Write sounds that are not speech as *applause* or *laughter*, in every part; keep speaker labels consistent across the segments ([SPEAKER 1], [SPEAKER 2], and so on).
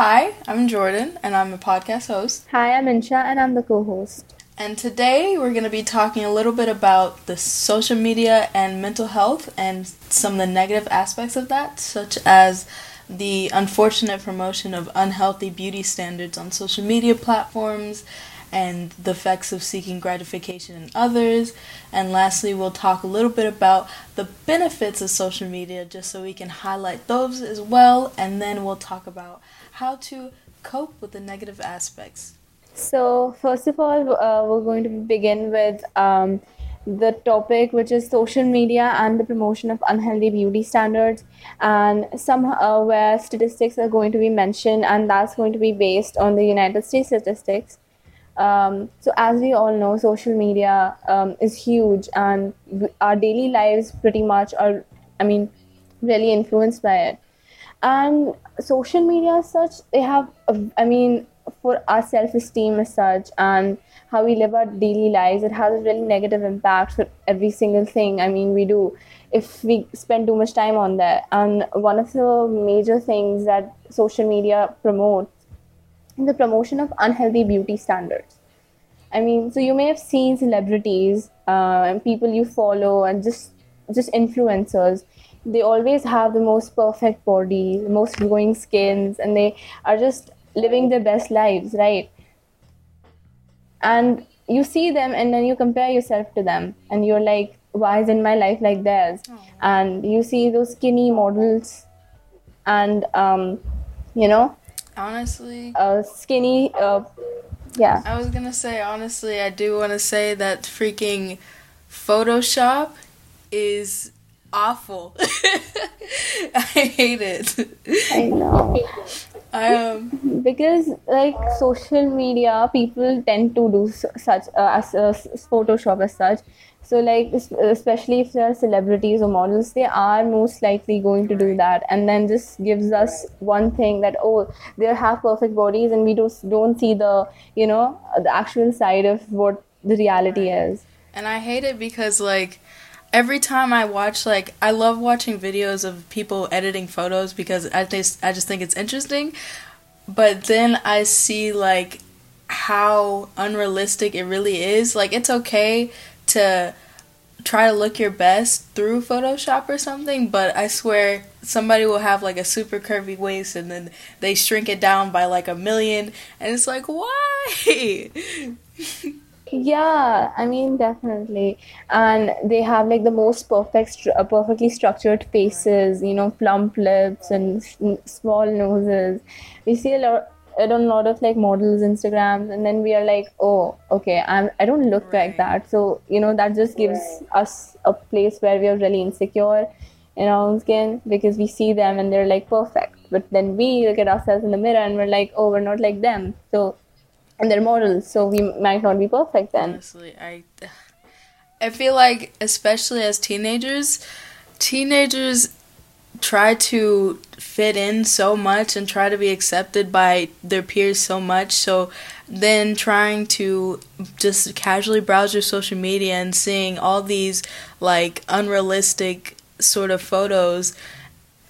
[SPEAKER 1] Hi, I'm Jordan, and I'm a podcast host.
[SPEAKER 2] Hi, I'm Insha, and I'm the co host.
[SPEAKER 1] And today we're going to be talking a little bit about the social media and mental health and some of the negative aspects of that, such as the unfortunate promotion of unhealthy beauty standards on social media platforms and the effects of seeking gratification in others. And lastly, we'll talk a little bit about the benefits of social media just so we can highlight those as well. And then we'll talk about how to cope with the negative aspects.
[SPEAKER 2] So, first of all, uh, we're going to begin with um, the topic, which is social media and the promotion of unhealthy beauty standards, and some uh, where statistics are going to be mentioned, and that's going to be based on the United States statistics. Um, so, as we all know, social media um, is huge, and our daily lives pretty much are, I mean, really influenced by it and social media as such they have i mean for our self-esteem as such and how we live our daily lives it has a really negative impact for every single thing. I mean we do if we spend too much time on there. And one of the major things that social media promotes is the promotion of unhealthy beauty standards. I mean so you may have seen celebrities uh, and people you follow and just just influencers they always have the most perfect body, the most glowing skins, and they are just living their best lives, right? And you see them and then you compare yourself to them, and you're like, why isn't my life like theirs? And you see those skinny models, and um, you know,
[SPEAKER 1] honestly,
[SPEAKER 2] uh, skinny, uh, yeah.
[SPEAKER 1] I was gonna say honestly, I do want to say that freaking Photoshop is awful. *laughs* I hate it.
[SPEAKER 2] I know.
[SPEAKER 1] Um,
[SPEAKER 2] because like social media, people tend to do such uh, as uh, Photoshop as such. So like especially if they're celebrities or models, they are most likely going to do that, and then this gives us one thing that oh they have perfect bodies, and we don't don't see the you know the actual side of what the reality is.
[SPEAKER 1] And I hate it because like every time I watch like I love watching videos of people editing photos because I just I just think it's interesting. But then I see like how unrealistic it really is. Like it's okay to try to look your best through Photoshop or something, but I swear somebody will have like a super curvy waist and then they shrink it down by like a million and it's like why? *laughs*
[SPEAKER 2] Yeah, I mean definitely, and they have like the most perfect, uh, perfectly structured faces. You know, plump lips and small noses. We see a lot, a lot of like models Instagrams, and then we are like, oh, okay, I'm I don't look right. like that. So you know that just gives us a place where we are really insecure in our own skin because we see them and they're like perfect, but then we look at ourselves in the mirror and we're like, oh, we're not like them. So and they're models, so we might not be perfect then.
[SPEAKER 1] Honestly, I I feel like especially as teenagers, teenagers try to fit in so much and try to be accepted by their peers so much so then trying to just casually browse your social media and seeing all these like unrealistic sort of photos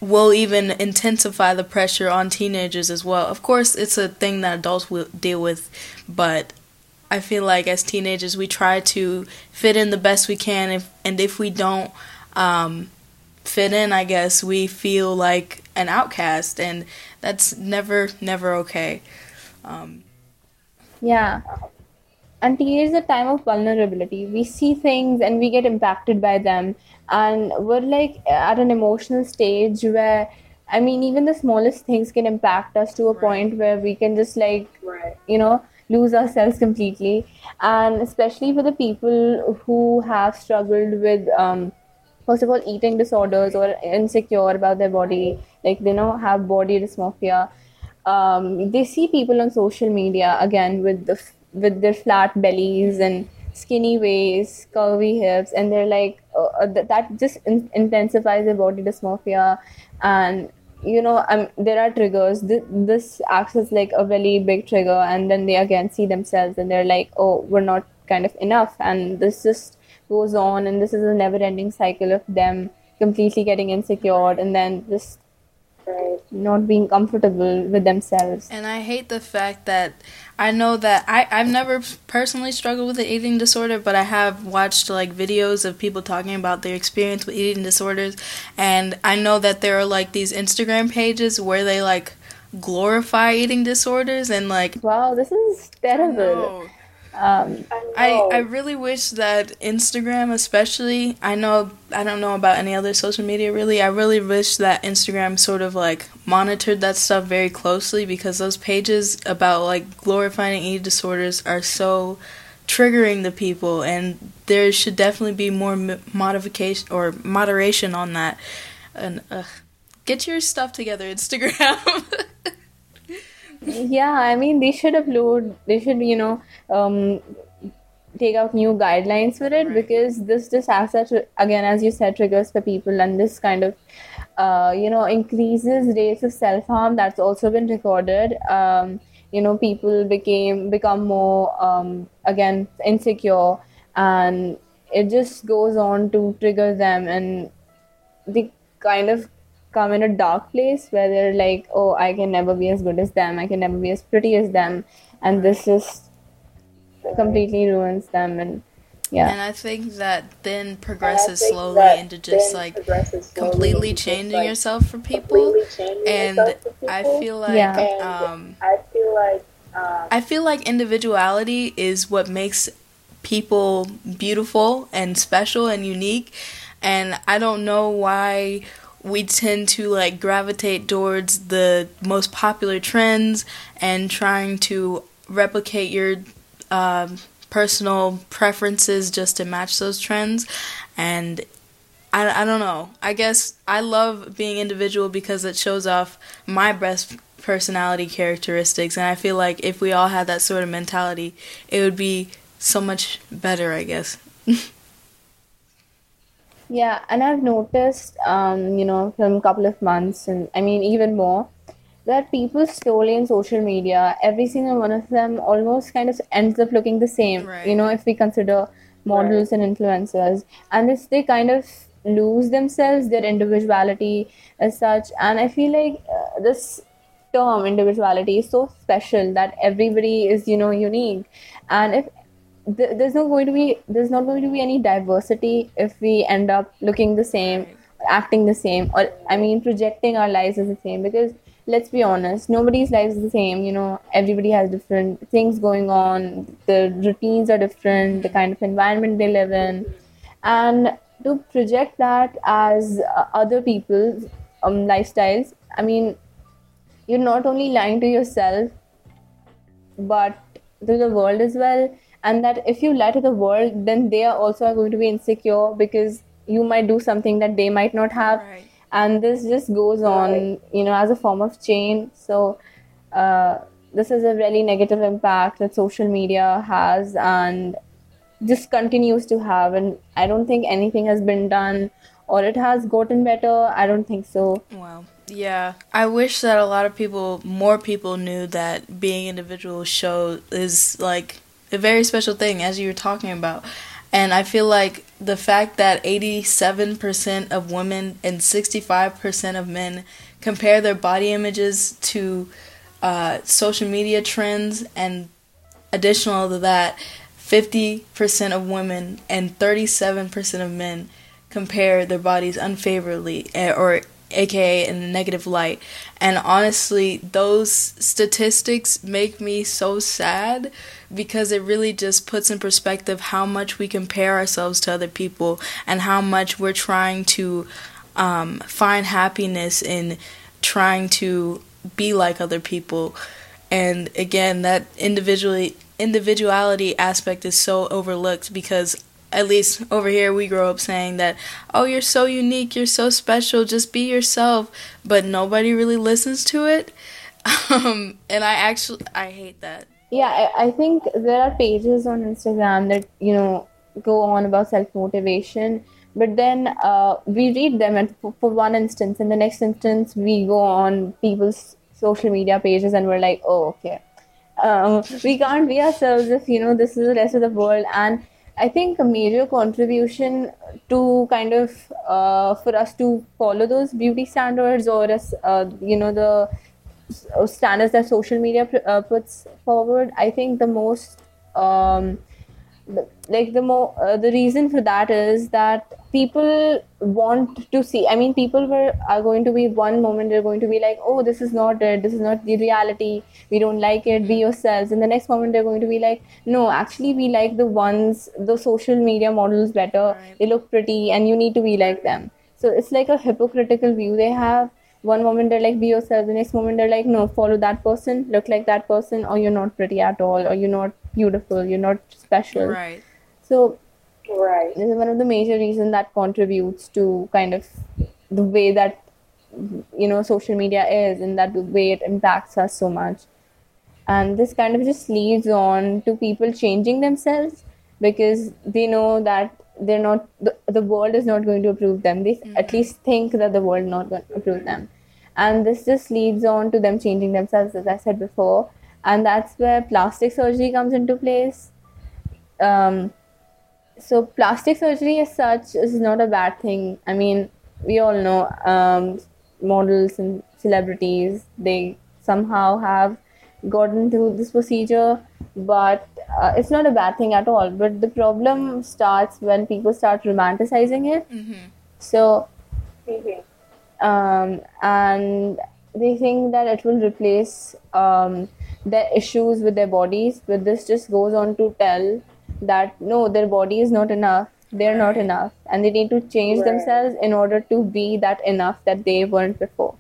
[SPEAKER 1] will even intensify the pressure on teenagers as well. Of course, it's a thing that adults will deal with, but I feel like as teenagers we try to fit in the best we can, if, and if we don't um, fit in, I guess we feel like an outcast, and that's never, never okay. Um,
[SPEAKER 2] yeah. And teenage is a time of vulnerability. We see things and we get impacted by them and we're like at an emotional stage where i mean even the smallest things can impact us to a right. point where we can just like right. you know lose ourselves completely and especially for the people who have struggled with um, first of all eating disorders or insecure about their body like they know have body dysmorphia um, they see people on social media again with the with their flat bellies and skinny waist, curvy hips, and they're like uh, that, just in- intensifies the body dysmorphia, and you know um, there are triggers. This, this acts as like a really big trigger, and then they again see themselves and they're like, oh, we're not kind of enough, and this just goes on, and this is a never-ending cycle of them completely getting insecure, and then just not being comfortable with themselves.
[SPEAKER 1] And I hate the fact that I know that I, I've never personally struggled with an eating disorder, but I have watched like videos of people talking about their experience with eating disorders. And I know that there are like these Instagram pages where they like glorify eating disorders and like
[SPEAKER 2] wow this is terrible um,
[SPEAKER 1] I, I really wish that Instagram, especially, I know I don't know about any other social media really. I really wish that Instagram sort of like monitored that stuff very closely because those pages about like glorifying eating disorders are so triggering the people, and there should definitely be more modification or moderation on that. And uh, get your stuff together, Instagram. *laughs*
[SPEAKER 2] yeah i mean they should upload they should you know um, take out new guidelines for it right. because this just as such again as you said triggers for people and this kind of uh, you know increases rates of self-harm that's also been recorded um, you know people became become more um, again insecure and it just goes on to trigger them and they kind of come in a dark place where they're like, oh, I can never be as good as them, I can never be as pretty as them, and this just completely ruins them and yeah.
[SPEAKER 1] And I think that then progresses slowly into just like completely changing like yourself for people. And for people. I feel like yeah. um, I feel like um, I feel like individuality is what makes people beautiful and special and unique. And I don't know why we tend to like gravitate towards the most popular trends and trying to replicate your um, personal preferences just to match those trends. And I, I don't know. I guess i love being individual because it shows off my best personality characteristics. And i feel like if we all had that sort of mentality it would be so much better i guess *laughs*
[SPEAKER 2] Yeah, and I've noticed, um, you know, from a couple of months, and I mean, even more, that people slowly in social media, every single one of them almost kind of ends up looking the same,
[SPEAKER 1] right.
[SPEAKER 2] you know, if we consider models right. and influencers. And this, they kind of lose themselves, their individuality as such. And I feel like uh, this term individuality is so special that everybody is, you know, unique. And if th- there's not going to be there's not going to be any diversity if we end up looking the same acting the same or i mean projecting our lives as the same. Because let's be honest nobody's lives is the same you know. Everybody has different things going on. The routines are different. The kind of environment they live in. And to project that as uh, other people's um, lifestyles i mean you're not only lying to yourself but to the world as well and that if you lie to the world then they are also going to be insecure because you might do something that they might not have.
[SPEAKER 1] Right.
[SPEAKER 2] and this just goes on right. you know as a form of chain so uh, this is a really negative impact that social media has and just continues to have. And i don't think anything has been done or it has gotten better. I don't think so.
[SPEAKER 1] Wow. Yeah, I wish that a lot of people, more people, knew that being individual show is like a very special thing, as you were talking about. And I feel like the fact that 87% of women and 65% of men compare their body images to uh, social media trends, and additional to that, 50% of women and 37% of men compare their bodies unfavorably eh, or aka in a negative light. And honestly, those statistics make me so sad because it really just puts in perspective how much we compare ourselves to other people and how much we're trying to um, find happiness in trying to be like other people. And again, that individually individuality aspect is so overlooked because at least over here we grow up saying that oh you're so unique you're so special just be yourself. But nobody really listens to it. *laughs* Um, and i actually i hate that
[SPEAKER 2] yeah I, I think there are pages on instagram that you know go on about self-motivation but then uh, we read them and for, for one instance in the next instance we go on people's social media pages and we're like oh okay. Um, we can't be ourselves if you know this is the rest of the world. And I think a major contribution to kind of uh, for us to follow those beauty standards or as uh, you know the standards that social media uh, puts forward. I think the most um, like the more uh, the reason for that is that people want to see i mean people were are going to be one moment they're going to be like oh this is not it this is not the reality we don't like it be yourselves and the next moment they're going to be like no actually we like the ones the social media models better
[SPEAKER 1] Right.
[SPEAKER 2] they look pretty and you need to be like them so it's like a hypocritical view they have one moment they're like be yourself the next moment they're like no follow that person look like that person or you're not pretty at all or you're not beautiful you're not special
[SPEAKER 1] Right.
[SPEAKER 2] so
[SPEAKER 3] Right.
[SPEAKER 2] this is one of the major reasons that contributes to kind of the way that you know social media is and that the way it impacts us so much and this kind of just leads on to people changing themselves because they know that they're not the, the world is not going to approve them. They at least think that the world not going to approve them. And this just leads on to them changing themselves as i said before. And that's where plastic surgery comes into place. Um, so plastic surgery as such is not a bad thing. I mean we all know um, models and celebrities they somehow have gotten to this procedure but uh, it's not a bad thing at all. But the problem starts when people start romanticizing it.
[SPEAKER 1] Mm-hmm.
[SPEAKER 2] so
[SPEAKER 3] Mhm.
[SPEAKER 2] um, and they think that it will replace um, their issues with their bodies. But this just goes on to tell that no their body is not enough. They're not enough. And they need to change
[SPEAKER 3] Right.
[SPEAKER 2] themselves in order to be that enough that they weren't before.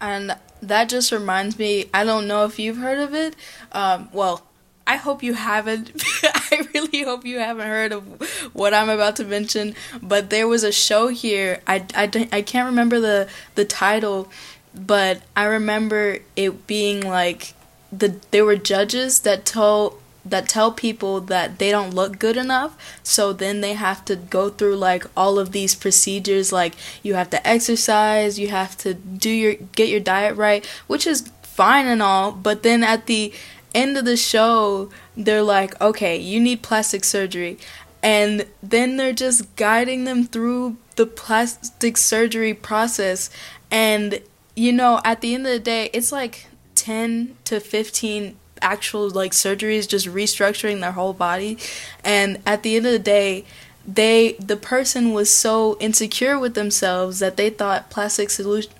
[SPEAKER 1] And that just reminds me, I don't know if you've heard of it. Um, well, I hope you haven't. *laughs* I really hope you haven't heard of what I'm about to mention. But there was a show here. I, I, I can't remember the, the title, but I remember it being like the there were judges that told that tell people that they don't look good enough. So then they have to go through like all of these procedures like you have to exercise you have to do your get your diet right which is fine and all but then at the end of the show they're like okay you need plastic surgery. And then they're just guiding them through the plastic surgery process. And you know at the end of the day it's like 10 to 15 actual like surgeries just restructuring their whole body. And at the end of the day they the person was so insecure with themselves that they thought plastic solution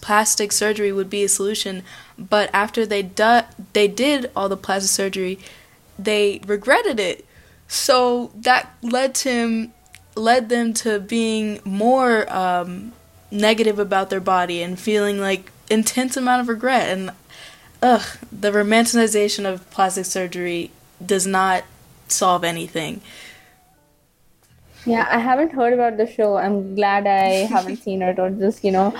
[SPEAKER 1] plastic surgery would be a solution. But after they du- they did all the plastic surgery they regretted it. So that led to him led them to being more um, negative about their body and feeling like intense amount of regret. And ugh the romanticization of plastic surgery does not solve anything.
[SPEAKER 2] Yeah i haven't heard about the show. I'm glad i haven't seen it or just you know.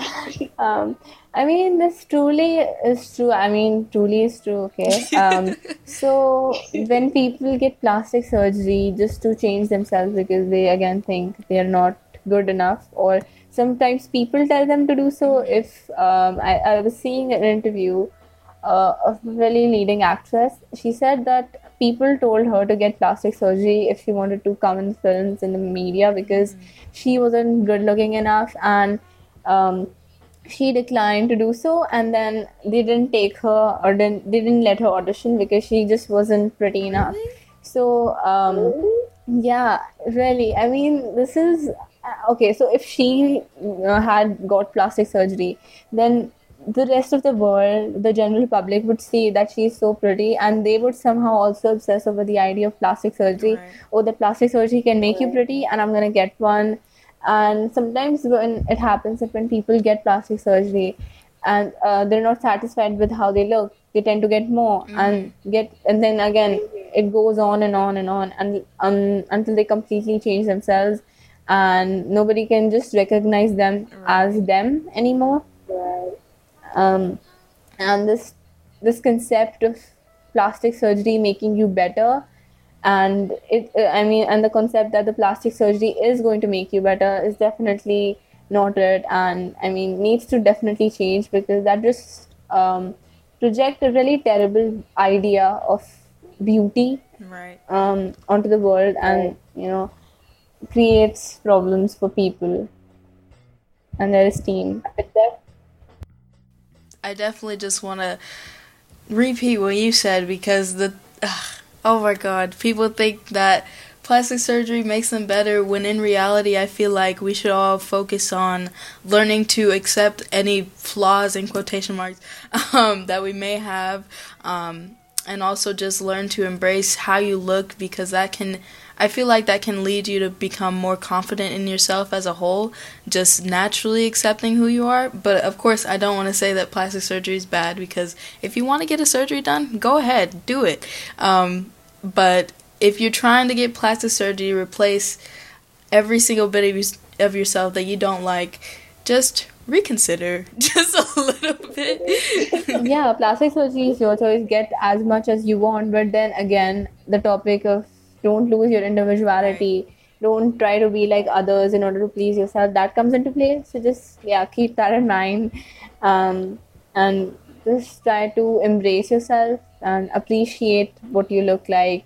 [SPEAKER 2] Um, i mean this truly is true. I mean truly is true okay? Um, *laughs* so when people get plastic surgery just to change themselves because they again think they're not good enough or sometimes people tell them to do so. If um, I, I was seeing an interview uh, a really leading actress. She said that people told her to get plastic surgery if she wanted to come in films in the media because she wasn't good looking enough and um, she declined to do so and then they didn't take her or didn't, they didn't let her audition because she just wasn't pretty enough. So um, yeah really. I mean this is uh, okay so if she uh, had got plastic surgery then the rest of the world the general public would see that she's so pretty and they would somehow also obsess over the idea of plastic surgery.
[SPEAKER 1] Right.
[SPEAKER 2] oh the plastic surgery can make you pretty and i'm gonna get one. And sometimes when it happens that when people get plastic surgery and uh, they're not satisfied with how they look they tend to get more and get and then again it goes on and on and on and um, until they completely change themselves and nobody can just recognize them as them anymore.
[SPEAKER 3] Right.
[SPEAKER 2] Um, and this this concept of plastic surgery making you better and it i mean and the concept that the plastic surgery is going to make you better is definitely not it and i mean needs to definitely change because that just um, project a really terrible idea of beauty
[SPEAKER 1] right
[SPEAKER 2] um, onto the world and you know creates problems for people and their esteem.
[SPEAKER 1] I definitely just want to repeat what you said because the ugh, oh my god, people think that plastic surgery makes them better when in reality I feel like we should all focus on learning to accept any flaws in quotation marks *laughs* um, that we may have um, and also just learn to embrace how you look because that can I feel like that can lead you to become more confident in yourself as a whole, just naturally accepting who you are. But of course, I don't want to say that plastic surgery is bad because if you want to get a surgery done, go ahead, do it. Um, but if you're trying to get plastic surgery to replace every single bit of, of yourself that you don't like, just reconsider *laughs* just a little bit.
[SPEAKER 2] yeah, plastic surgery is your choice. Get as much as you want, but then again, the topic of don't lose your individuality. Don't try to be like others in order to please yourself. That comes into play. So just yeah keep that in mind. Um, and just try to embrace yourself and appreciate what you look like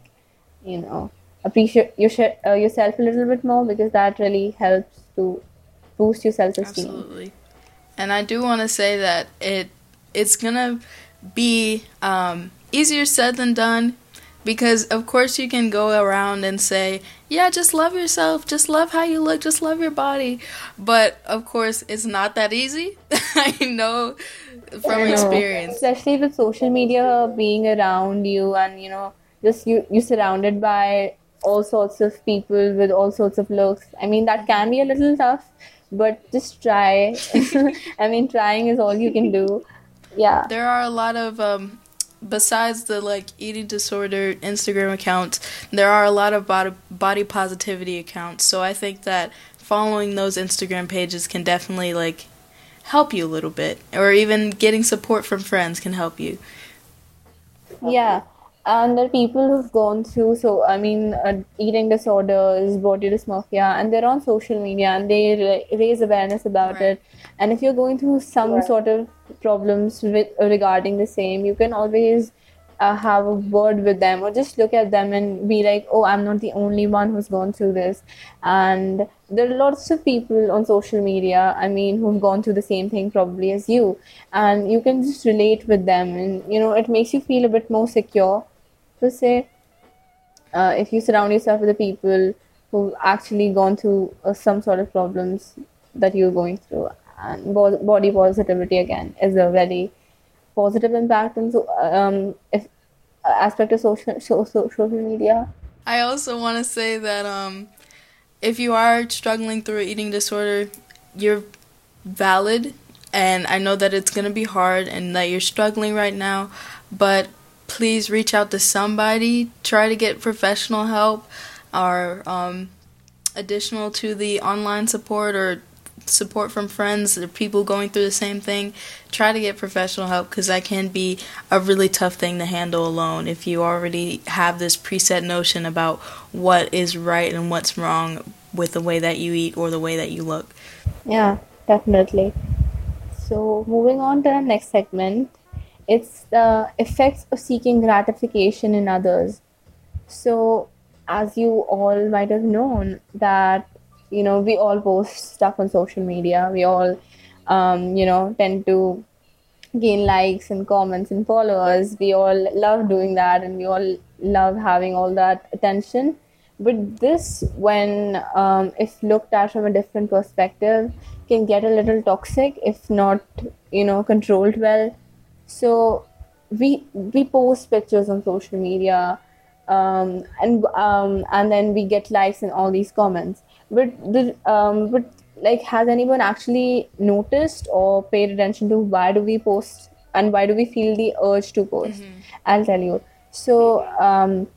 [SPEAKER 2] you know. Appreciate your, uh, yourself a little bit more because that really helps to boost your self-esteem.
[SPEAKER 1] Absolutely and i do want to say that it it's gonna be um, easier said than done because of course you can go around and say, "Yeah, just love yourself, just love how you look, just love your body." But of course, it's not that easy. *laughs* I know from know. experience.
[SPEAKER 2] Especially with social media being around you and you know, just you you surrounded by all sorts of people with all sorts of looks. I mean, that can be a little tough, but just try. *laughs* *laughs* I mean, trying is all you can do. Yeah.
[SPEAKER 1] There are a lot of um, besides the like eating disorder Instagram accounts, there are a lot of body body positivity accounts. So I think that following those Instagram pages can definitely like help you a little bit, or even getting support from friends can help you.
[SPEAKER 2] Yeah, and there are people who've gone through so I mean uh, eating disorders, body dysmorphia, and they're on social media and they raise awareness about right. it. And if you're going through some right. sort of problems with regarding the same you can always uh, have a word with them or just look at them and be like oh i'm not the only one who's gone through this. And there are lots of people on social media i mean who've gone through the same thing probably as you. And you can just relate with them and you know it makes you feel a bit more secure. To say uh, if you surround yourself with the people who've actually gone through uh, some sort of problems that you're going through and body positivity again is a very positive impact in so, um, if, uh, aspect of social, social social media.
[SPEAKER 1] I also want to say that um, if you are struggling through eating disorder, you're valid, and I know that it's gonna be hard and that you're struggling right now, but please reach out to somebody. Try to get professional help, or um, additional to the online support or support from friends or people going through the same thing, try to get professional help because that can be a really tough thing to handle alone if you already have this preset notion about what is right and what's wrong with the way that you eat or the way that you look.
[SPEAKER 2] Yeah, definitely. So, moving on to the next segment, it's the effects of seeking gratification in others. So, as you all might have known, that you know we all post stuff on social media. We all um, you know tend to gain likes and comments and followers. We all love doing that and we all love having all that attention. But this when um, if looked at from a different perspective can get a little toxic if not you know controlled well. So we we post pictures on social media um, and um, and then we get likes and all these comments but the um, but like has anyone actually noticed or paid attention to why do we post and why do we feel the urge to post mm-hmm. i'll tell you so um,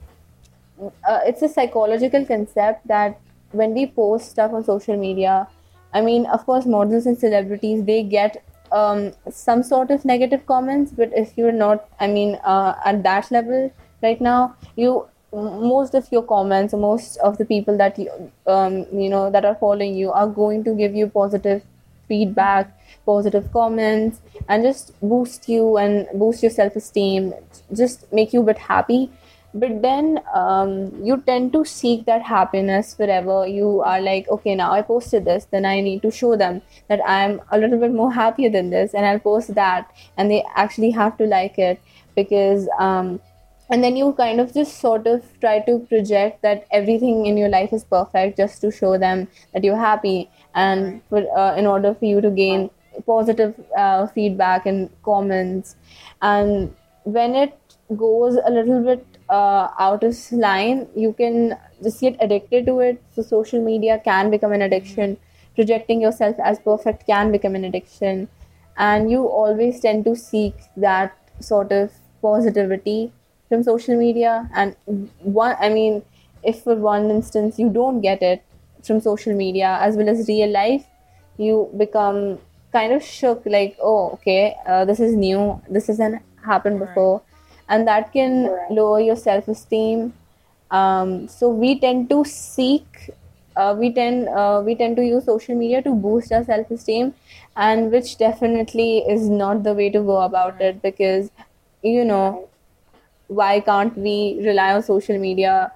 [SPEAKER 2] uh, it's a psychological concept that when we post stuff on social media i mean of course models and celebrities they get um, some sort of negative comments but if you're not i mean uh, at that level right now you most of your comments most of the people that you um, you know that are following you are going to give you positive feedback positive comments and just boost you and boost your self-esteem just make you a bit happy. But then um, you tend to seek that happiness forever. You are like okay now i posted this then i need to show them that i'm a little bit more happier than this and i'll post that and they actually have to like it because um, and then you kind of just sort of try to project that everything in your life is perfect just to show them that you're happy. And for, uh, in order for you to gain positive uh, feedback and comments. And when it goes a little bit uh, out of line, you can just get addicted to it. So social media can become an addiction. Projecting yourself as perfect can become an addiction, and you always tend to seek that sort of positivity from social media. And one, I mean, if for one instance you don't get it from social media as well as real life, you become kind of shook. Like, oh, okay, uh, this is new. This hasn't happened before and that can lower your self esteem. Um, so we tend to seek, uh, we tend uh, we tend to use social media to boost our self esteem, and which definitely is not the way to go about it because you know why can't we rely on social media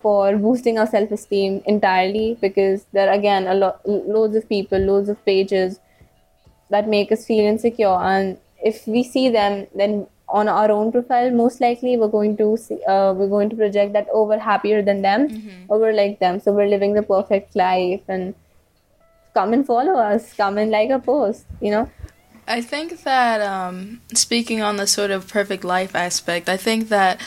[SPEAKER 2] for boosting our self esteem entirely? Because there are again a lot loads of people, loads of pages that make us feel insecure. And if we see them then on our own profile most likely we're going to see, uh, we're going to project that oh we're happier than them mm-hmm. or we're like them. So we're living the perfect life and come and follow us come and like a post you know
[SPEAKER 1] i think that um, speaking on the sort of perfect life aspect i think that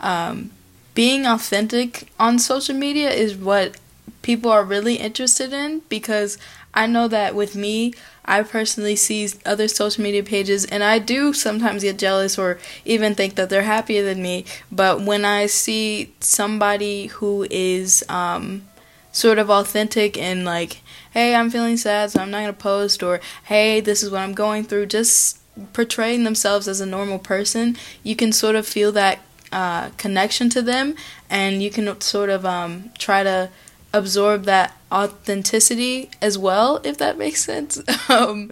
[SPEAKER 1] um, being authentic on social media is what people are really interested in because i know that with me I personally see other social media pages and I do sometimes get jealous or even think that they're happier than me. But when I see somebody who is um, sort of authentic and like, hey, I'm feeling sad, so I'm not going to post, or hey, this is what I'm going through, just portraying themselves as a normal person, you can sort of feel that uh, connection to them and you can sort of um, try to absorb that authenticity as well, if that makes sense. *laughs* um,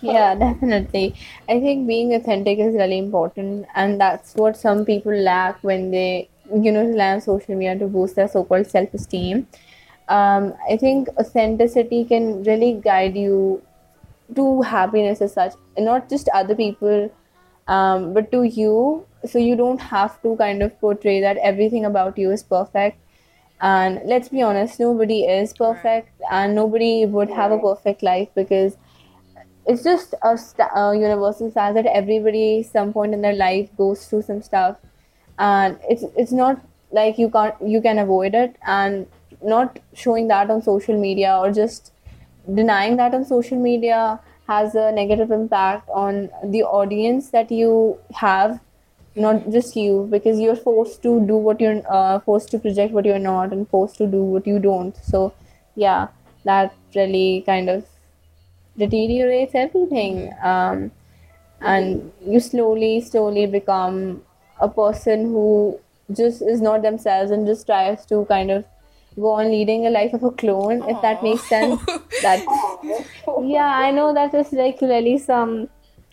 [SPEAKER 2] yeah, definitely. I think being authentic is really important, and that's what some people lack when they, you know, rely on social media to boost their so-called self-esteem. Um, I think authenticity can really guide you to happiness as such, and not just other people, um, but to you. So you don't have to kind of portray that everything about you is perfect. And let's be honest nobody is perfect and nobody would have a perfect life because it's just a, st- a universal fact that everybody some point in their life goes through some stuff. And it's it's not like you can't you can avoid it. And not showing that on social media or just denying that on social media has a negative impact on the audience that you have not just you because you're forced to do what you're uh, forced to project what you're not and forced to do what you don't. So yeah that really kind of deteriorates everything. Um, and you slowly slowly become a person who just is not themselves and just tries to kind of go on leading a life of a clone Aww. if that makes sense. *laughs* That yeah i know that is like really some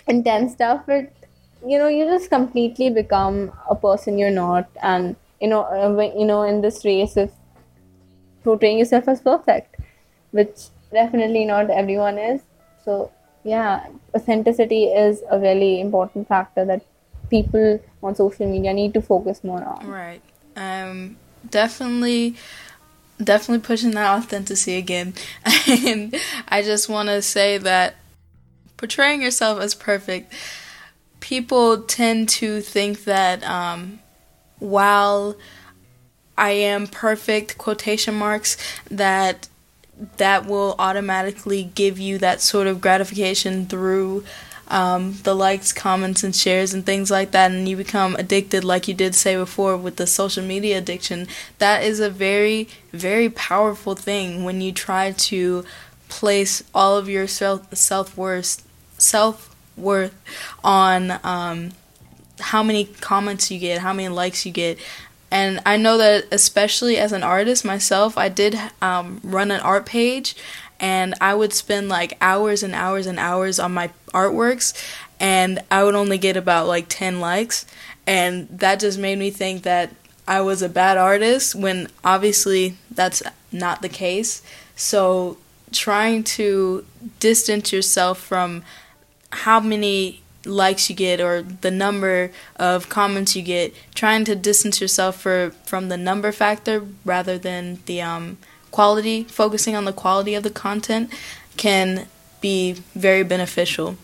[SPEAKER 2] intense stuff but you know you just completely become a person you're not. And you know uh, you know in this race of portraying yourself as perfect which definitely not everyone is. So yeah authenticity is a really important factor that people on social media need to focus more on.
[SPEAKER 1] Right. Um definitely definitely pushing that authenticity again. *laughs* And i just want to say that portraying yourself as perfect people tend to think that um, while I am perfect quotation marks that that will automatically give you that sort of gratification through um, the likes, comments, and shares and things like that, and you become addicted, like you did say before with the social media addiction. That is a very, very powerful thing when you try to place all of your self worth self worth on um, how many comments you get, how many likes you get. And I know that, especially as an artist myself, I did um, run an art page and I would spend like hours and hours and hours on my artworks. and I would only get about like 10 likes. And that just made me think that I was a bad artist when obviously that's not the case. So trying to distance yourself from how many likes you get or the number of comments you get trying to distance yourself for from the number factor rather than the um, quality focusing on the quality of the content can be very beneficial.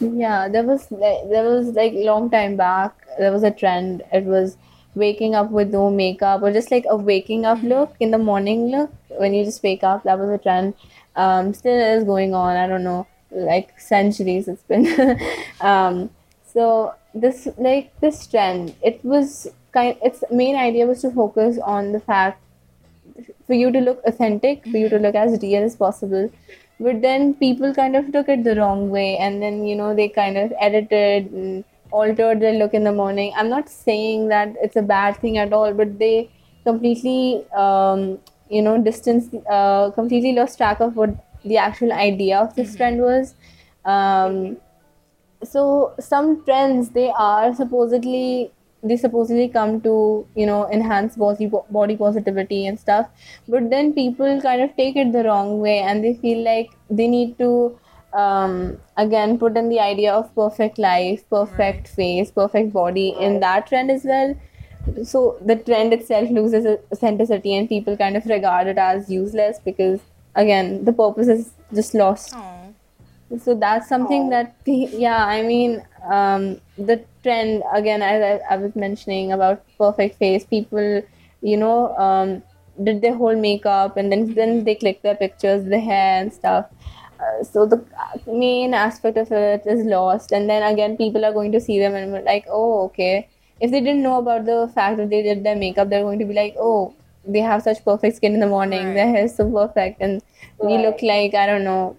[SPEAKER 2] Yeah there was like, there was like long time back there was a trend. It was waking up with no makeup or just like a waking up look in the morning look when you just wake up that was a trend. Um, still is going on i don't know like centuries it's been. *laughs* Um, so this like this trend it was kind its main idea was to focus on the fact for you to look authentic for you to look as real as possible. But then people kind of took it the wrong way and then you know they kind of edited and altered their look in the morning. I'm not saying that it's a bad thing at all but they completely um, you know distance uh, completely lost track of what the actual idea of this mm-hmm. trend was. Um, so some trends they are supposedly they supposedly come to you know enhance body body positivity and stuff but then people kind of take it the wrong way and they feel like they need to um, again put in the idea of perfect life perfect face perfect body in that trend as well. So the trend itself loses authenticity and people kind of regard it as useless because again the purpose is just lost. Aww. So that's something Aww. that yeah i mean um, the trend again as I, I, was mentioning about perfect face people you know um, did their whole makeup and then then they click their pictures the hair and stuff uh, so the main aspect of it is lost and then again people are going to see them and like oh okay if they didn't know about the fact that they did their makeup they're going to be like oh they have such perfect skin in the morning right. their hair is so perfect and right. we look like i don't know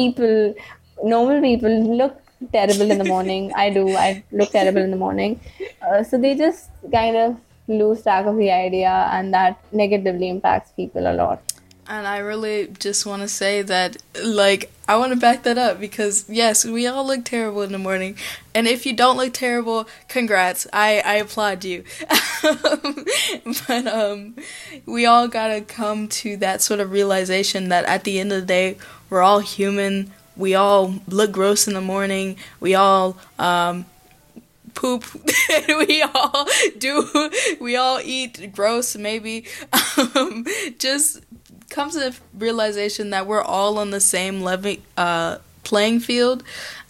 [SPEAKER 2] people normal people look terrible in the morning. I do. I look terrible in the morning. Uh, so they just kind of lose track of the idea, and that negatively impacts people a lot.
[SPEAKER 1] And I really just want to say that, like, I want to back that up because, yes, we all look terrible in the morning. And if you don't look terrible, congrats. I, I applaud you. *laughs* but um, we all got to come to that sort of realization that at the end of the day, we're all human we all look gross in the morning. We all um, poop. *laughs* we all do. We all eat gross. Maybe *laughs* um, just comes to the realization that we're all on the same level uh, playing field,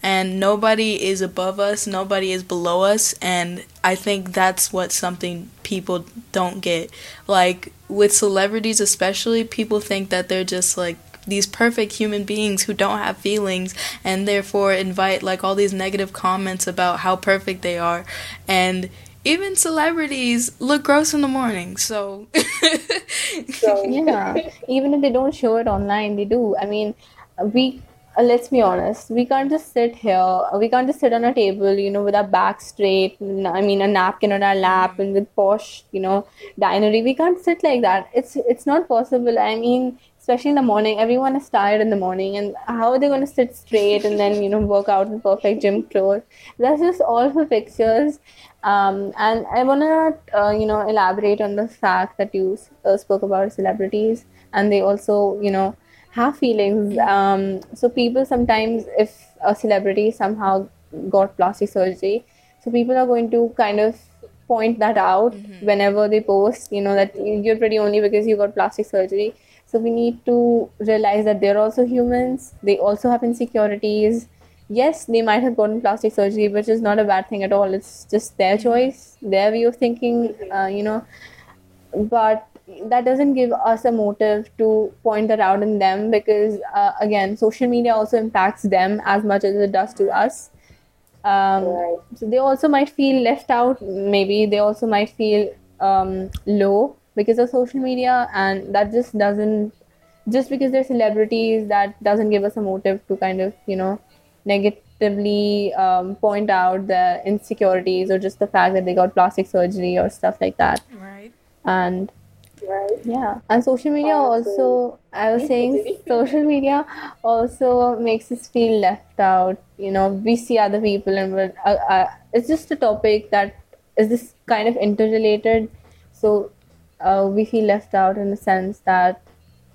[SPEAKER 1] and nobody is above us. Nobody is below us, and I think that's what something people don't get. Like with celebrities, especially, people think that they're just like these perfect human beings who don't have feelings and therefore invite like all these negative comments about how perfect they are and even celebrities look gross in the morning so, *laughs*
[SPEAKER 2] so yeah. Even if they don't show it online they do. I mean we uh, let's be honest. We can't just sit here. We can't just sit on a table you know with our back straight i mean a napkin on our lap and with posh you know dinery. We can't sit like that. It's it's not possible. I mean especially in the morning everyone is tired in the morning and how are they going to sit straight and then you know work out in perfect gym clothes? That's just all for pictures um, and i want to uh, you know elaborate on the fact that you uh, spoke about celebrities and they also you know have feelings um, so people sometimes if a celebrity somehow got plastic surgery so people are going to kind of point that out mm-hmm. whenever they post you know that you're pretty only because you got plastic surgery so we need to realize that they're also humans. They also have insecurities. Yes, they might have gotten plastic surgery, which is not a bad thing at all. It's just their choice, their way of thinking, uh, you know. But that doesn't give us a motive to point that out in them because, uh, again, social media also impacts them as much as it does to us. Um, right. So they also might feel left out. Maybe they also might feel um, low because of social media and that just doesn't just because they're celebrities that doesn't give us a motive to kind of you know negatively um, point out the insecurities or just the fact that they got plastic surgery or stuff like that.
[SPEAKER 1] Right.
[SPEAKER 2] And right. yeah. And social media also i was saying social media also makes us feel left out. You know we see other people and we're, uh, uh, it's just a topic that is this kind of interrelated. So uh, we feel left out in the sense that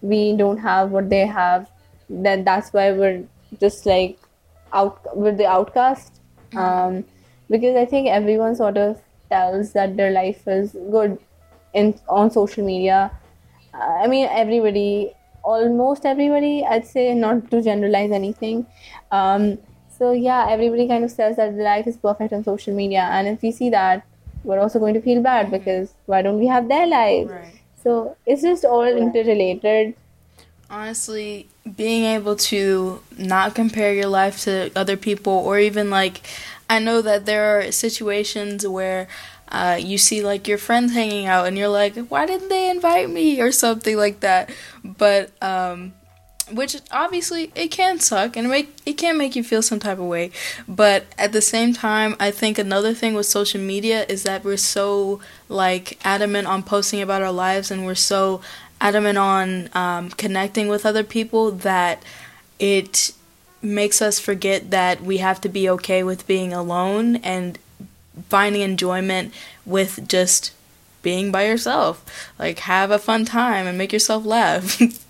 [SPEAKER 2] we don't have what they have. Then that's why we're just like out with the outcast. Um, because i think everyone sort of tells that their life is good in on social media. I mean everybody almost everybody i'd say not to generalize anything. Um, so yeah everybody kind of says that their life is perfect on social media. And if we see that we're also going to feel bad because why don't we have their lives?
[SPEAKER 1] Right.
[SPEAKER 2] so it's just all interrelated
[SPEAKER 1] honestly being able to not compare your life to other people or even like i know that there are situations where uh, you see like your friends hanging out and you're like why didn't they invite me? or something like that. But um which obviously it can suck and make it can make you feel some type of way. But at the same time i think another thing with social media is that we're so like adamant on posting about our lives and we're so adamant on um, connecting with other people that it makes us forget that we have to be okay with being alone and finding enjoyment with just being by yourself. Like have a fun time and make yourself laugh. *laughs*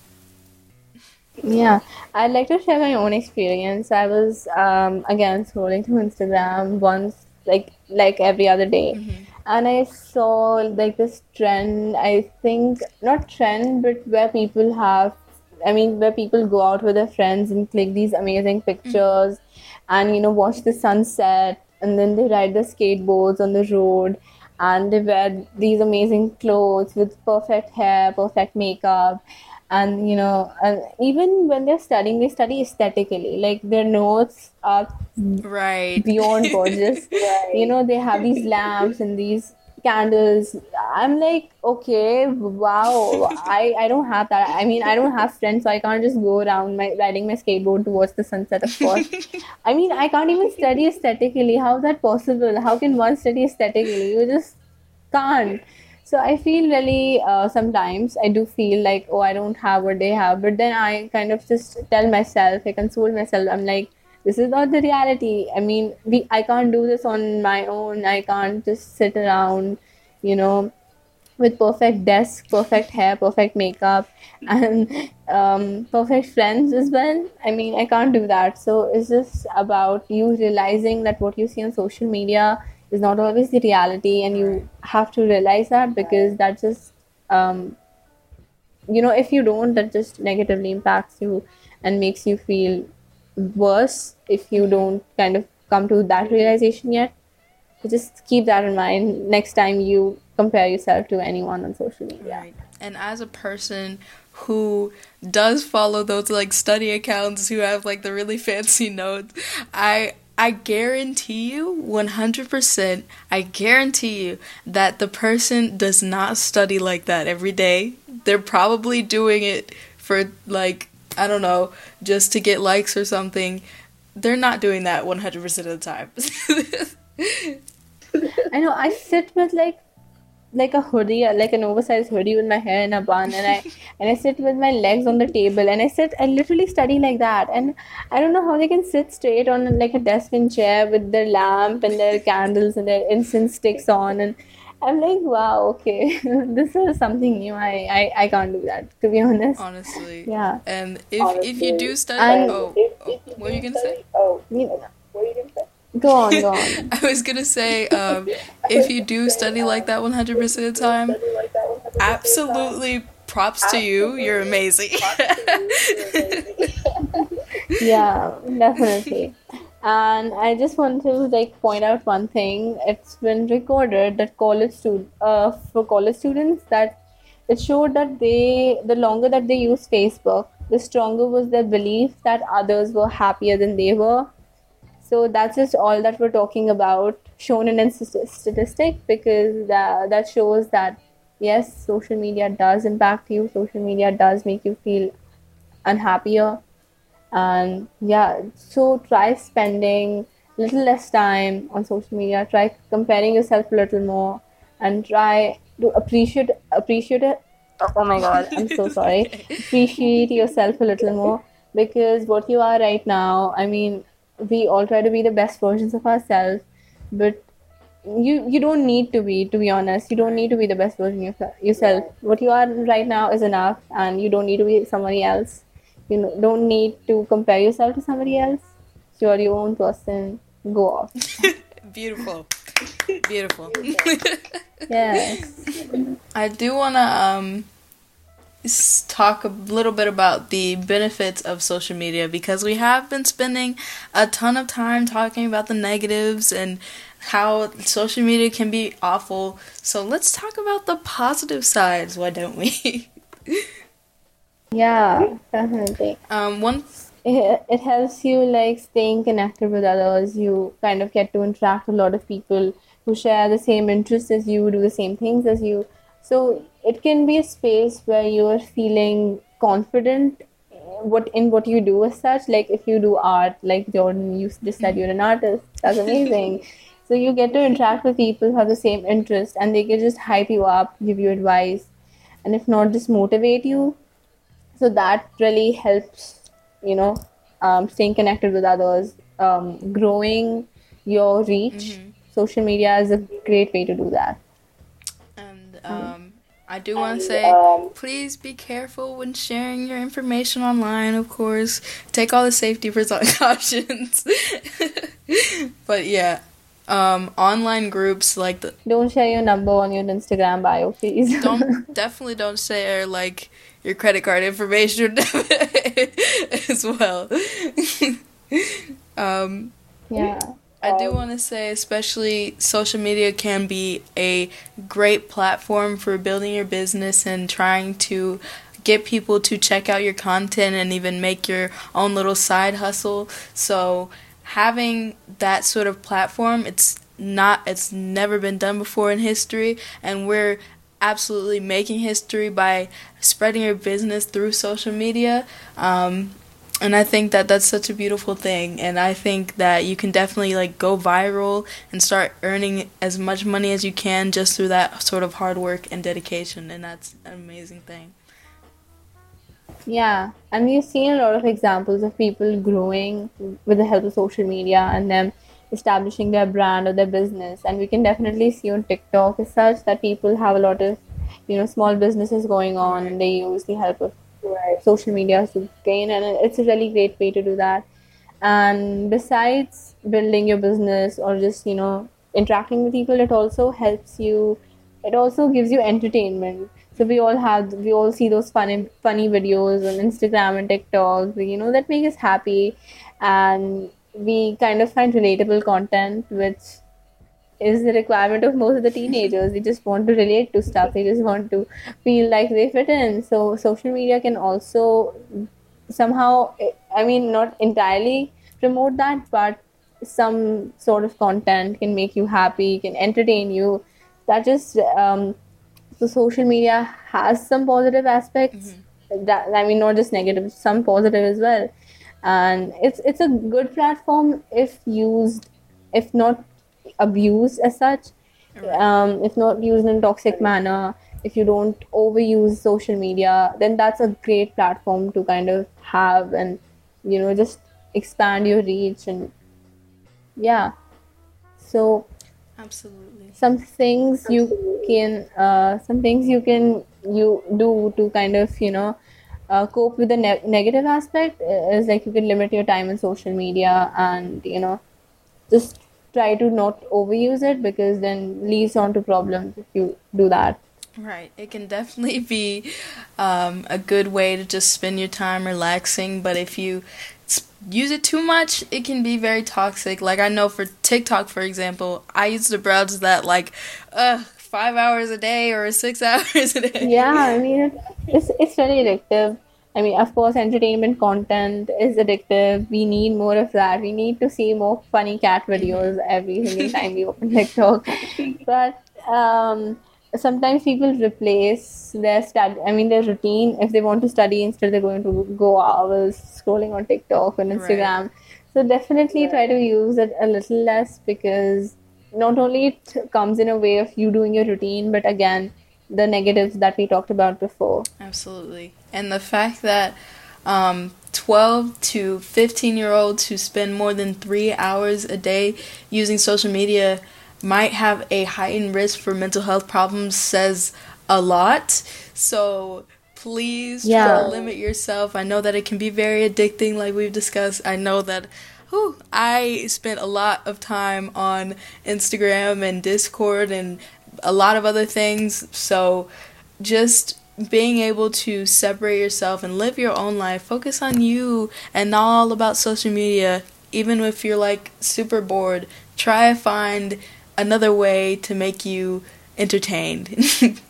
[SPEAKER 2] Yeah, I'd like to share my own experience. I was um, again scrolling through Instagram once, like like every other day, and I saw like this trend. I think not trend, but where people have, I mean, where people go out with their friends and click these amazing mm. pictures, and you know watch the sunset, and then they ride the skateboards on the road, and they wear these amazing clothes with perfect hair, perfect makeup and you know and even when they're studying they study aesthetically. Like their notes are
[SPEAKER 1] right.
[SPEAKER 2] beyond *laughs* gorgeous. You know they have these lamps and these candles. I'm like okay wow. I i don't have that. I mean i don't have friends so i can't just go around my riding my skateboard to watch the sunset of course. *laughs* I mean i can't even study aesthetically. How is that possible? How can one study aesthetically? You just can't so I feel really uh, sometimes I do feel like oh I don't have what they have, but then I kind of just tell myself, I console myself. I'm like, this is not the reality. I mean, we I can't do this on my own. I can't just sit around, you know, with perfect desk, perfect hair, perfect makeup, *laughs* and um, perfect friends as well. I mean, I can't do that. So it's just about you realizing that what you see on social media is not always the reality, and you have to realize that because that just, um, you know, if you don't, that just negatively impacts you and makes you feel worse if you don't kind of come to that realization yet. So just keep that in mind next time you compare yourself to anyone on social media.
[SPEAKER 1] Right. And as a person who does follow those like study accounts who have like the really *laughs* fancy notes, I I guarantee you 100%, I guarantee you that the person does not study like that every day. They're probably doing it for like I don't know, just to get likes or something. They're not doing that 100% of the time. *laughs*
[SPEAKER 2] I know I sit with like like a hoodie, like an oversized hoodie with my hair in a bun, and I *laughs* and I sit with my legs on the table, and I sit, I literally study like that, and I don't know how they can sit straight on like a desk and chair with their lamp and their candles and their incense sticks on, and I'm like, wow, okay, *laughs* this is something new. I I, I can't do that to be honest.
[SPEAKER 1] Honestly.
[SPEAKER 2] Yeah.
[SPEAKER 1] And if if you do study,
[SPEAKER 2] And-
[SPEAKER 1] oh, oh, what were you gonna say?
[SPEAKER 2] Oh, you know, what are you gonna say? go on, go on. *laughs*
[SPEAKER 1] I was gonna say, um, if you do study like that 100% of the time, absolutely props to you. You're amazing. *laughs*
[SPEAKER 2] yeah definitely and i just want to like point out one thing it's been recorded that college stud- uh, for college students that it showed that they the longer that they use facebook the stronger was their belief that others were happier than they were so that's just all that we're talking about shown in a statistic because that, that shows that yes social media does impact you social media does make you feel unhappier. And yeah so try spending a little less time on social media try comparing yourself a little more and try to appreciate appreciate it. Oh, oh my god, I'm so sorry. *laughs* Appreciate yourself a little more because what you are right now, I mean, we all try to be the best versions of ourselves, but you you don't need to be to be honest. You don't need to be the best version of yourself. What you are right now is enough and you don't need to be somebody else. You know, don't need to compare yourself to somebody else. You're your own person. Go off. *laughs*
[SPEAKER 1] Beautiful. Beautiful.
[SPEAKER 2] Yes. *laughs*
[SPEAKER 1] I do want to um talk a little bit about the benefits of social media because we have been spending a ton of time talking about the negatives and how social media can be awful. So let's talk about the positive sides, why don't we?
[SPEAKER 2] yeah, definitely.
[SPEAKER 1] Um one
[SPEAKER 2] it, it helps you like staying connected with others. You kind of get to interact with a lot of people who share the same interests as you, do the same things as you. So it can be a space where you're feeling confident what in what you do as such. Like if you do art like jordan you just said you're an artist. That's *laughs* amazing. So you get to interact with people who have the same interest and they can just hype you up give you advice and if not just motivate you. So that really helps you know um, staying connected with others um, growing your reach. Mm-hmm. social media is a great way to do that.
[SPEAKER 1] And um, I do want to say, um, please be careful when sharing your information online. Of course, take all the safety *laughs* precautions. *laughs* but yeah, um, online groups like the
[SPEAKER 2] don't share your number on your Instagram bio, please. *laughs*
[SPEAKER 1] don't definitely don't share like your credit card information as well. um,
[SPEAKER 2] yeah.
[SPEAKER 1] I do want to say, especially social media can be a great platform for building your business and trying to get people to check out your content and even make your own little side hustle. So, having that sort of platform, it's not it's never been done before in history and we're absolutely making history by spreading your business through social media. Um, and I think that that's such a beautiful thing. And I think that you can definitely like go viral and start earning as much money as you can just through that sort of hard work and dedication. And that's an amazing thing.
[SPEAKER 2] Yeah, and we've seen a lot of examples of people growing with the help of social media and them establishing their brand or their business. And we can definitely see on TikTok as such that people have a lot of you know small businesses going on and they use the help of right. social media to gain and it's a really great way to do that. And besides building your business or just you know interacting with people it also helps you it also gives you entertainment. So we all have we all see those funny funny videos on instagram and tiktok you know that make us happy. And we kind of find relatable content which is the requirement of most of the teenagers. They just want to relate to stuff. They just want to feel like they fit in. So social media can also somehow, I mean, not entirely promote that, but some sort of content can make you happy, can entertain you. That just um, so social media has some positive aspects. Mm-hmm. That I mean, not just negative, some positive as well. And it's it's a good platform if used, if not abused as such um, if not used in a toxic manner if you don't overuse social media then that's a great platform to kind of have and you know just expand your reach and yeah. So
[SPEAKER 1] absolutely.
[SPEAKER 2] some things you can uh, some things you can you do to kind of you know uh, cope with the ne- negative aspect is like you can limit your time on social media and you know just try to not overuse it because then leads on to problems if you do that.
[SPEAKER 1] Right. It can definitely be um, a good way to just spend your time relaxing, but if you use it too much, it can be very toxic. Like I know for TikTok, for example, I used to browse that like, uh, five hours a day or six *laughs* hours a day.
[SPEAKER 2] Yeah, I mean, it's it's really addictive. I mean, of course, entertainment content is addictive. We need more of that. We need to see more funny cat videos every single *laughs* time we open TikTok. But um, sometimes people replace their study. I mean, their routine. If they want to study instead, they're going to go hours scrolling on TikTok and Instagram. Right. So definitely try to use it a little less because not only it comes in a way of you doing your routine, but again, the negatives that we talked about before.
[SPEAKER 1] Absolutely. And the fact that um, 12 to 15 year olds who spend more than three hours a day using social media might have a heightened risk for mental health problems says a lot. So please
[SPEAKER 2] Yeah.
[SPEAKER 1] try to limit yourself. I know that it can be very addicting, like we've discussed. I know that. Whew, I spent a lot of time on Instagram and Discord and a lot of other things. So just being able to separate yourself and live your own life, focus on you and not all about social media. Even if you're like super bored, try to find another way to make you entertained. *laughs*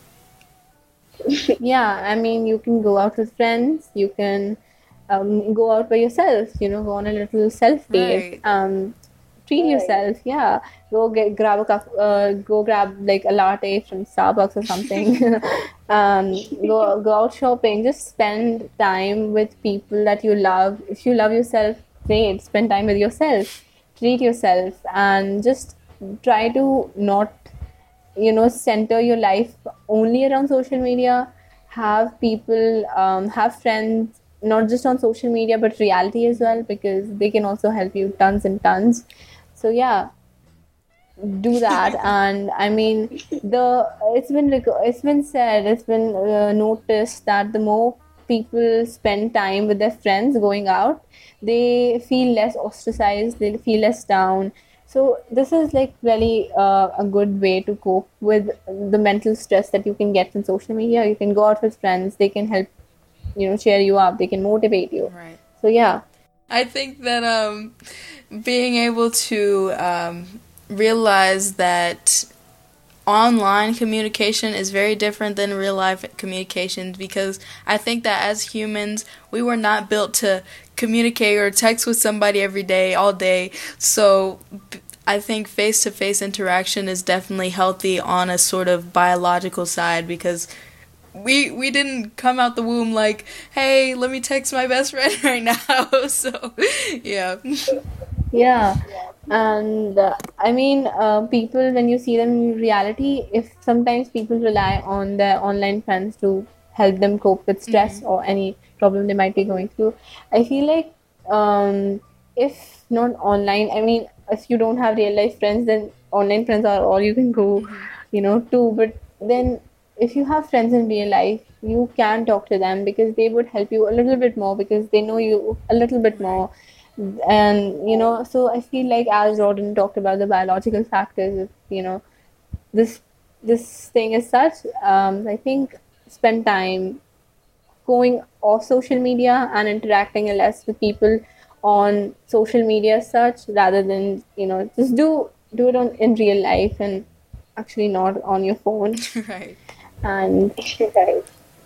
[SPEAKER 2] Yeah, I mean, you can go out with friends, you can um, go out by yourself, you know, go on a little self date,
[SPEAKER 1] Right.
[SPEAKER 2] um, treat yourself, yeah. Go get grab a cup, uh, go grab like a latte from Starbucks or something. *laughs* *laughs* um, go go out shopping, just spend time with people that you love. If you love yourself, great, spend time with yourself, treat yourself, and just try to not you know center your life only around social media have people um, have friends not just on social media but reality as well because they can also help you tons and tons so yeah. Do that. *laughs* And i mean the it's been it's been said it's been uh, noticed that the more people spend time with their friends going out they feel less ostracized they feel less down. So this is like really uh, a good way to cope with the mental stress that you can get from social media. You can go out with friends they can help you know cheer you up they can motivate you.
[SPEAKER 1] Right.
[SPEAKER 2] so yeah
[SPEAKER 1] I think that um, being able to um, realize that online communication is very different than real life communication because I think that as humans, we were not built to communicate or text with somebody every day, all day. So I think face to face interaction is definitely healthy on a sort of biological side because we we didn't come out the womb like, hey, let me text my best friend *laughs* right now. *laughs* so, yeah.
[SPEAKER 2] Yeah, and uh, I mean, uh, people when you see them in reality, if sometimes people rely on their online friends to help them cope with stress or any problem they might be going through, I feel like um, if not online, I mean, if you don't have real life friends, then online friends are all you can go, you know, to. But then if you have friends in real life, you can talk to them because they would help you a little bit more because they know you a little bit more and you know so i feel like as jordan talked about the biological factors of you know this this thing is such um, i think spend time going off social media and interacting less with people on social media such rather than you know just do do it on in real life and actually not on your phone *laughs*
[SPEAKER 1] right.
[SPEAKER 2] And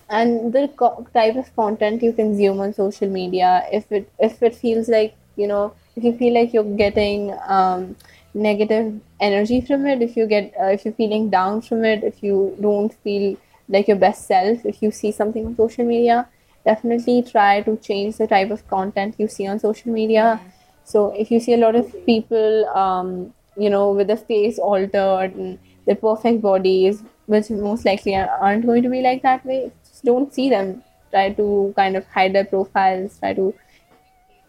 [SPEAKER 2] and the co- type of content you consume on social media if it if it feels like you know if you feel like you're getting um, negative energy from it if you get uh, if you're feeling down from it if you don't feel like your best self if you see something on social media definitely try to change the type of content you see on social media. So if you see a lot of people um, you know with their face altered and their perfect bodies which most likely aren't going to be like that way. Just don't see them. Try to kind of hide their profiles. Try to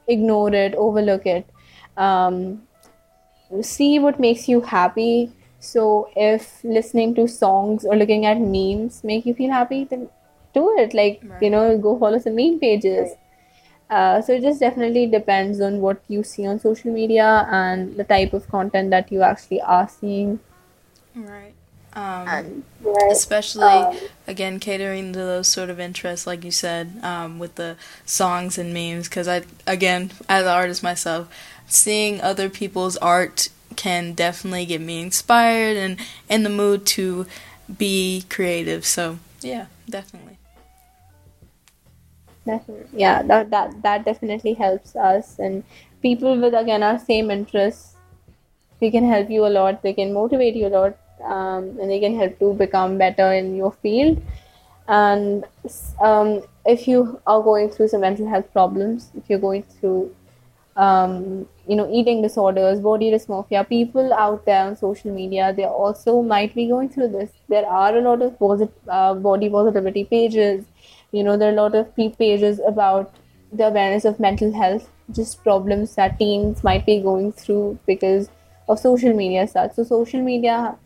[SPEAKER 2] ignore it overlook it. Um, see what makes you happy. So if listening to songs or looking at memes make you feel happy then do it. Like you know go follow some meme pages. Uh, so it just definitely depends on what you see on social media and the type of content that you actually are seeing.
[SPEAKER 1] Right. Um, especially again catering to those sort of interests like you said um, with the songs and memes because i again as an artist myself seeing other people's art can definitely get me inspired and in the mood to be creative so yeah definitely
[SPEAKER 2] Definitely. Yeah, that, that that definitely helps us and people with again our same interests. They can help you a lot. They can motivate you a lot, um, and they can help to become better in your field. And um, if you are going through some mental health problems, if you're going through um, you know, eating disorders, body dysmorphia, people out there on social media, they also might be going through this. There are a lot of posit- uh, body positivity pages. You know, there are a lot of pages about the awareness of mental health, just problems that teens might be going through because of social media such. So social media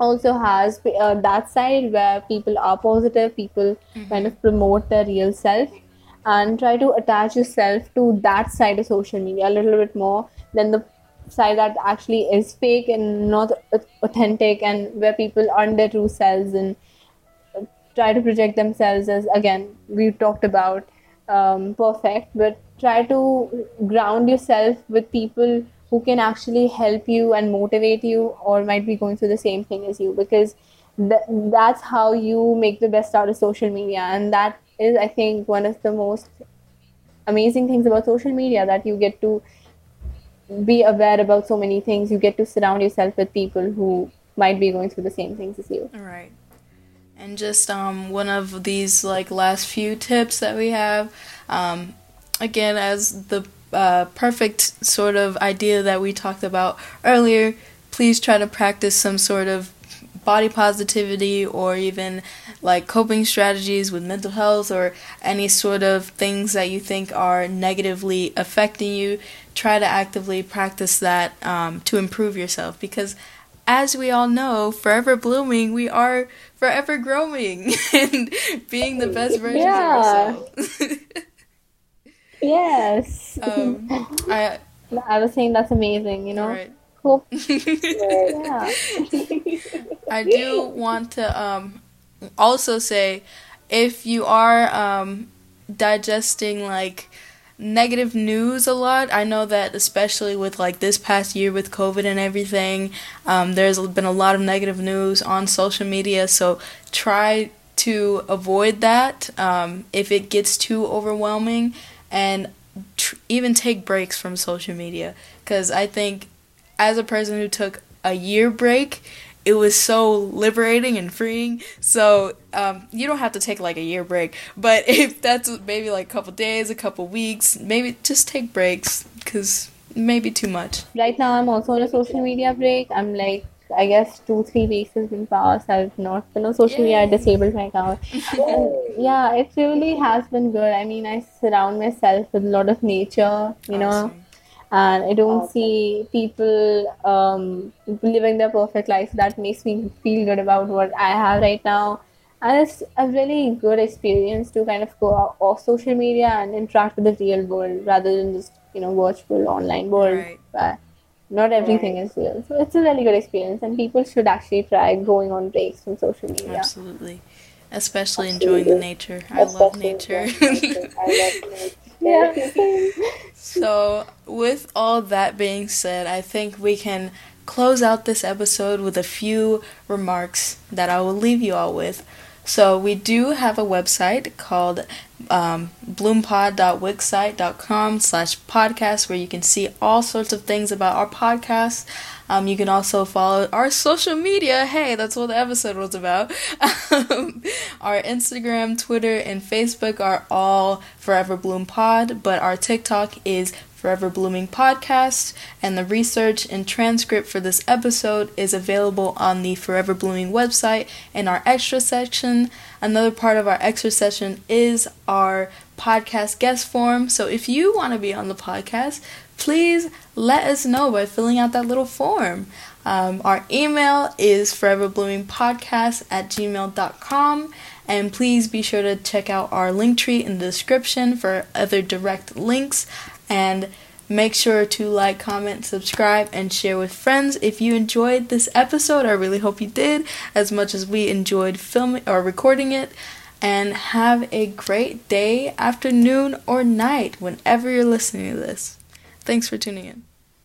[SPEAKER 2] also has uh, that side where people are positive, people mm-hmm. kind of promote their real self and try to attach yourself to that side of social media a little bit more than the side that actually is fake and not authentic and where people aren't their true selves and try to project themselves as again we talked about um, perfect but try to ground yourself with people who can actually help you and motivate you or might be going through the same thing as you because th- that's how you make the best out of social media. And that is i think one of the most amazing things about social media that you get to be aware about so many things. You get to surround yourself with people who might be going through the same things as you.
[SPEAKER 1] Right. And just um, one of these like last few tips that we have um, again as the uh, perfect sort of idea that we talked about earlier please try to practice some sort of body positivity or even like coping strategies with mental health or any sort of things that you think are negatively affecting you, try to actively practice that um, to improve yourself because as we all know, forever blooming, we are forever growing *laughs* and being the best versions yeah. of ourselves. *laughs*
[SPEAKER 2] yes. Um, I *laughs* I was saying that's amazing, you know. Right. Cool. *laughs*
[SPEAKER 1] yeah. I do want to um, also say if you are um, digesting like negative news a lot. I know that especially with like this past year with COVID and everything, um, there's been a lot of negative news on social media. So try to avoid that um, if it gets too overwhelming, and tr- even take breaks from social media. Because I think as a person who took a year break, it was so liberating and freeing. So um, you don't have to take like a year break, but *laughs* if that's maybe like a couple days, a couple weeks, maybe just take breaks because maybe too much.
[SPEAKER 2] Right now, I'm also on a social media break. I'm like. I guess two, three weeks has been passed. I've not been on social media. I disabled my account. *laughs* yeah, it really has been good. I mean, I surround myself with a lot of nature, you awesome. know, and I don't see people um, living their perfect life. That makes me feel good about what I have right now. And it's a really good experience to kind of go off social media and interact with the real world rather than just, you know, virtual online world. Right. But not everything right. is real. So it's a really good experience and people should actually try going on breaks from social media.
[SPEAKER 1] Absolutely. Especially Absolutely. enjoying the nature. I love nature. I love *laughs* nature. Yeah. so, with all that being said, I think we can close out this episode with a few remarks that I will leave you all with. So, we do have a website called um, bloompod.wixsite.com slash podcast where you can see all sorts of things about our podcast. Um, you can also follow our social media. Hey, that's what the episode was about. *laughs* Um, our Instagram, Twitter, and Facebook are all Forever Bloom Pod, but our TikTok is Forever Blooming Podcast, and the research and transcript for this episode is available on the Forever Blooming website in our extra section. Another part of our extra session is our podcast guest form. So if you want to be on the podcast, please let us know by filling out that little form. Um, our email is foreverbloomingpodcast at gmail.com. And please be sure to check out our link tree in the description for other direct links. And make sure to like, comment, subscribe, and share with friends. If you enjoyed this episode, I really hope you did, as much as we enjoyed filming or recording it. And have a great day, afternoon, or night whenever you're listening to this. Thanks for tuning in.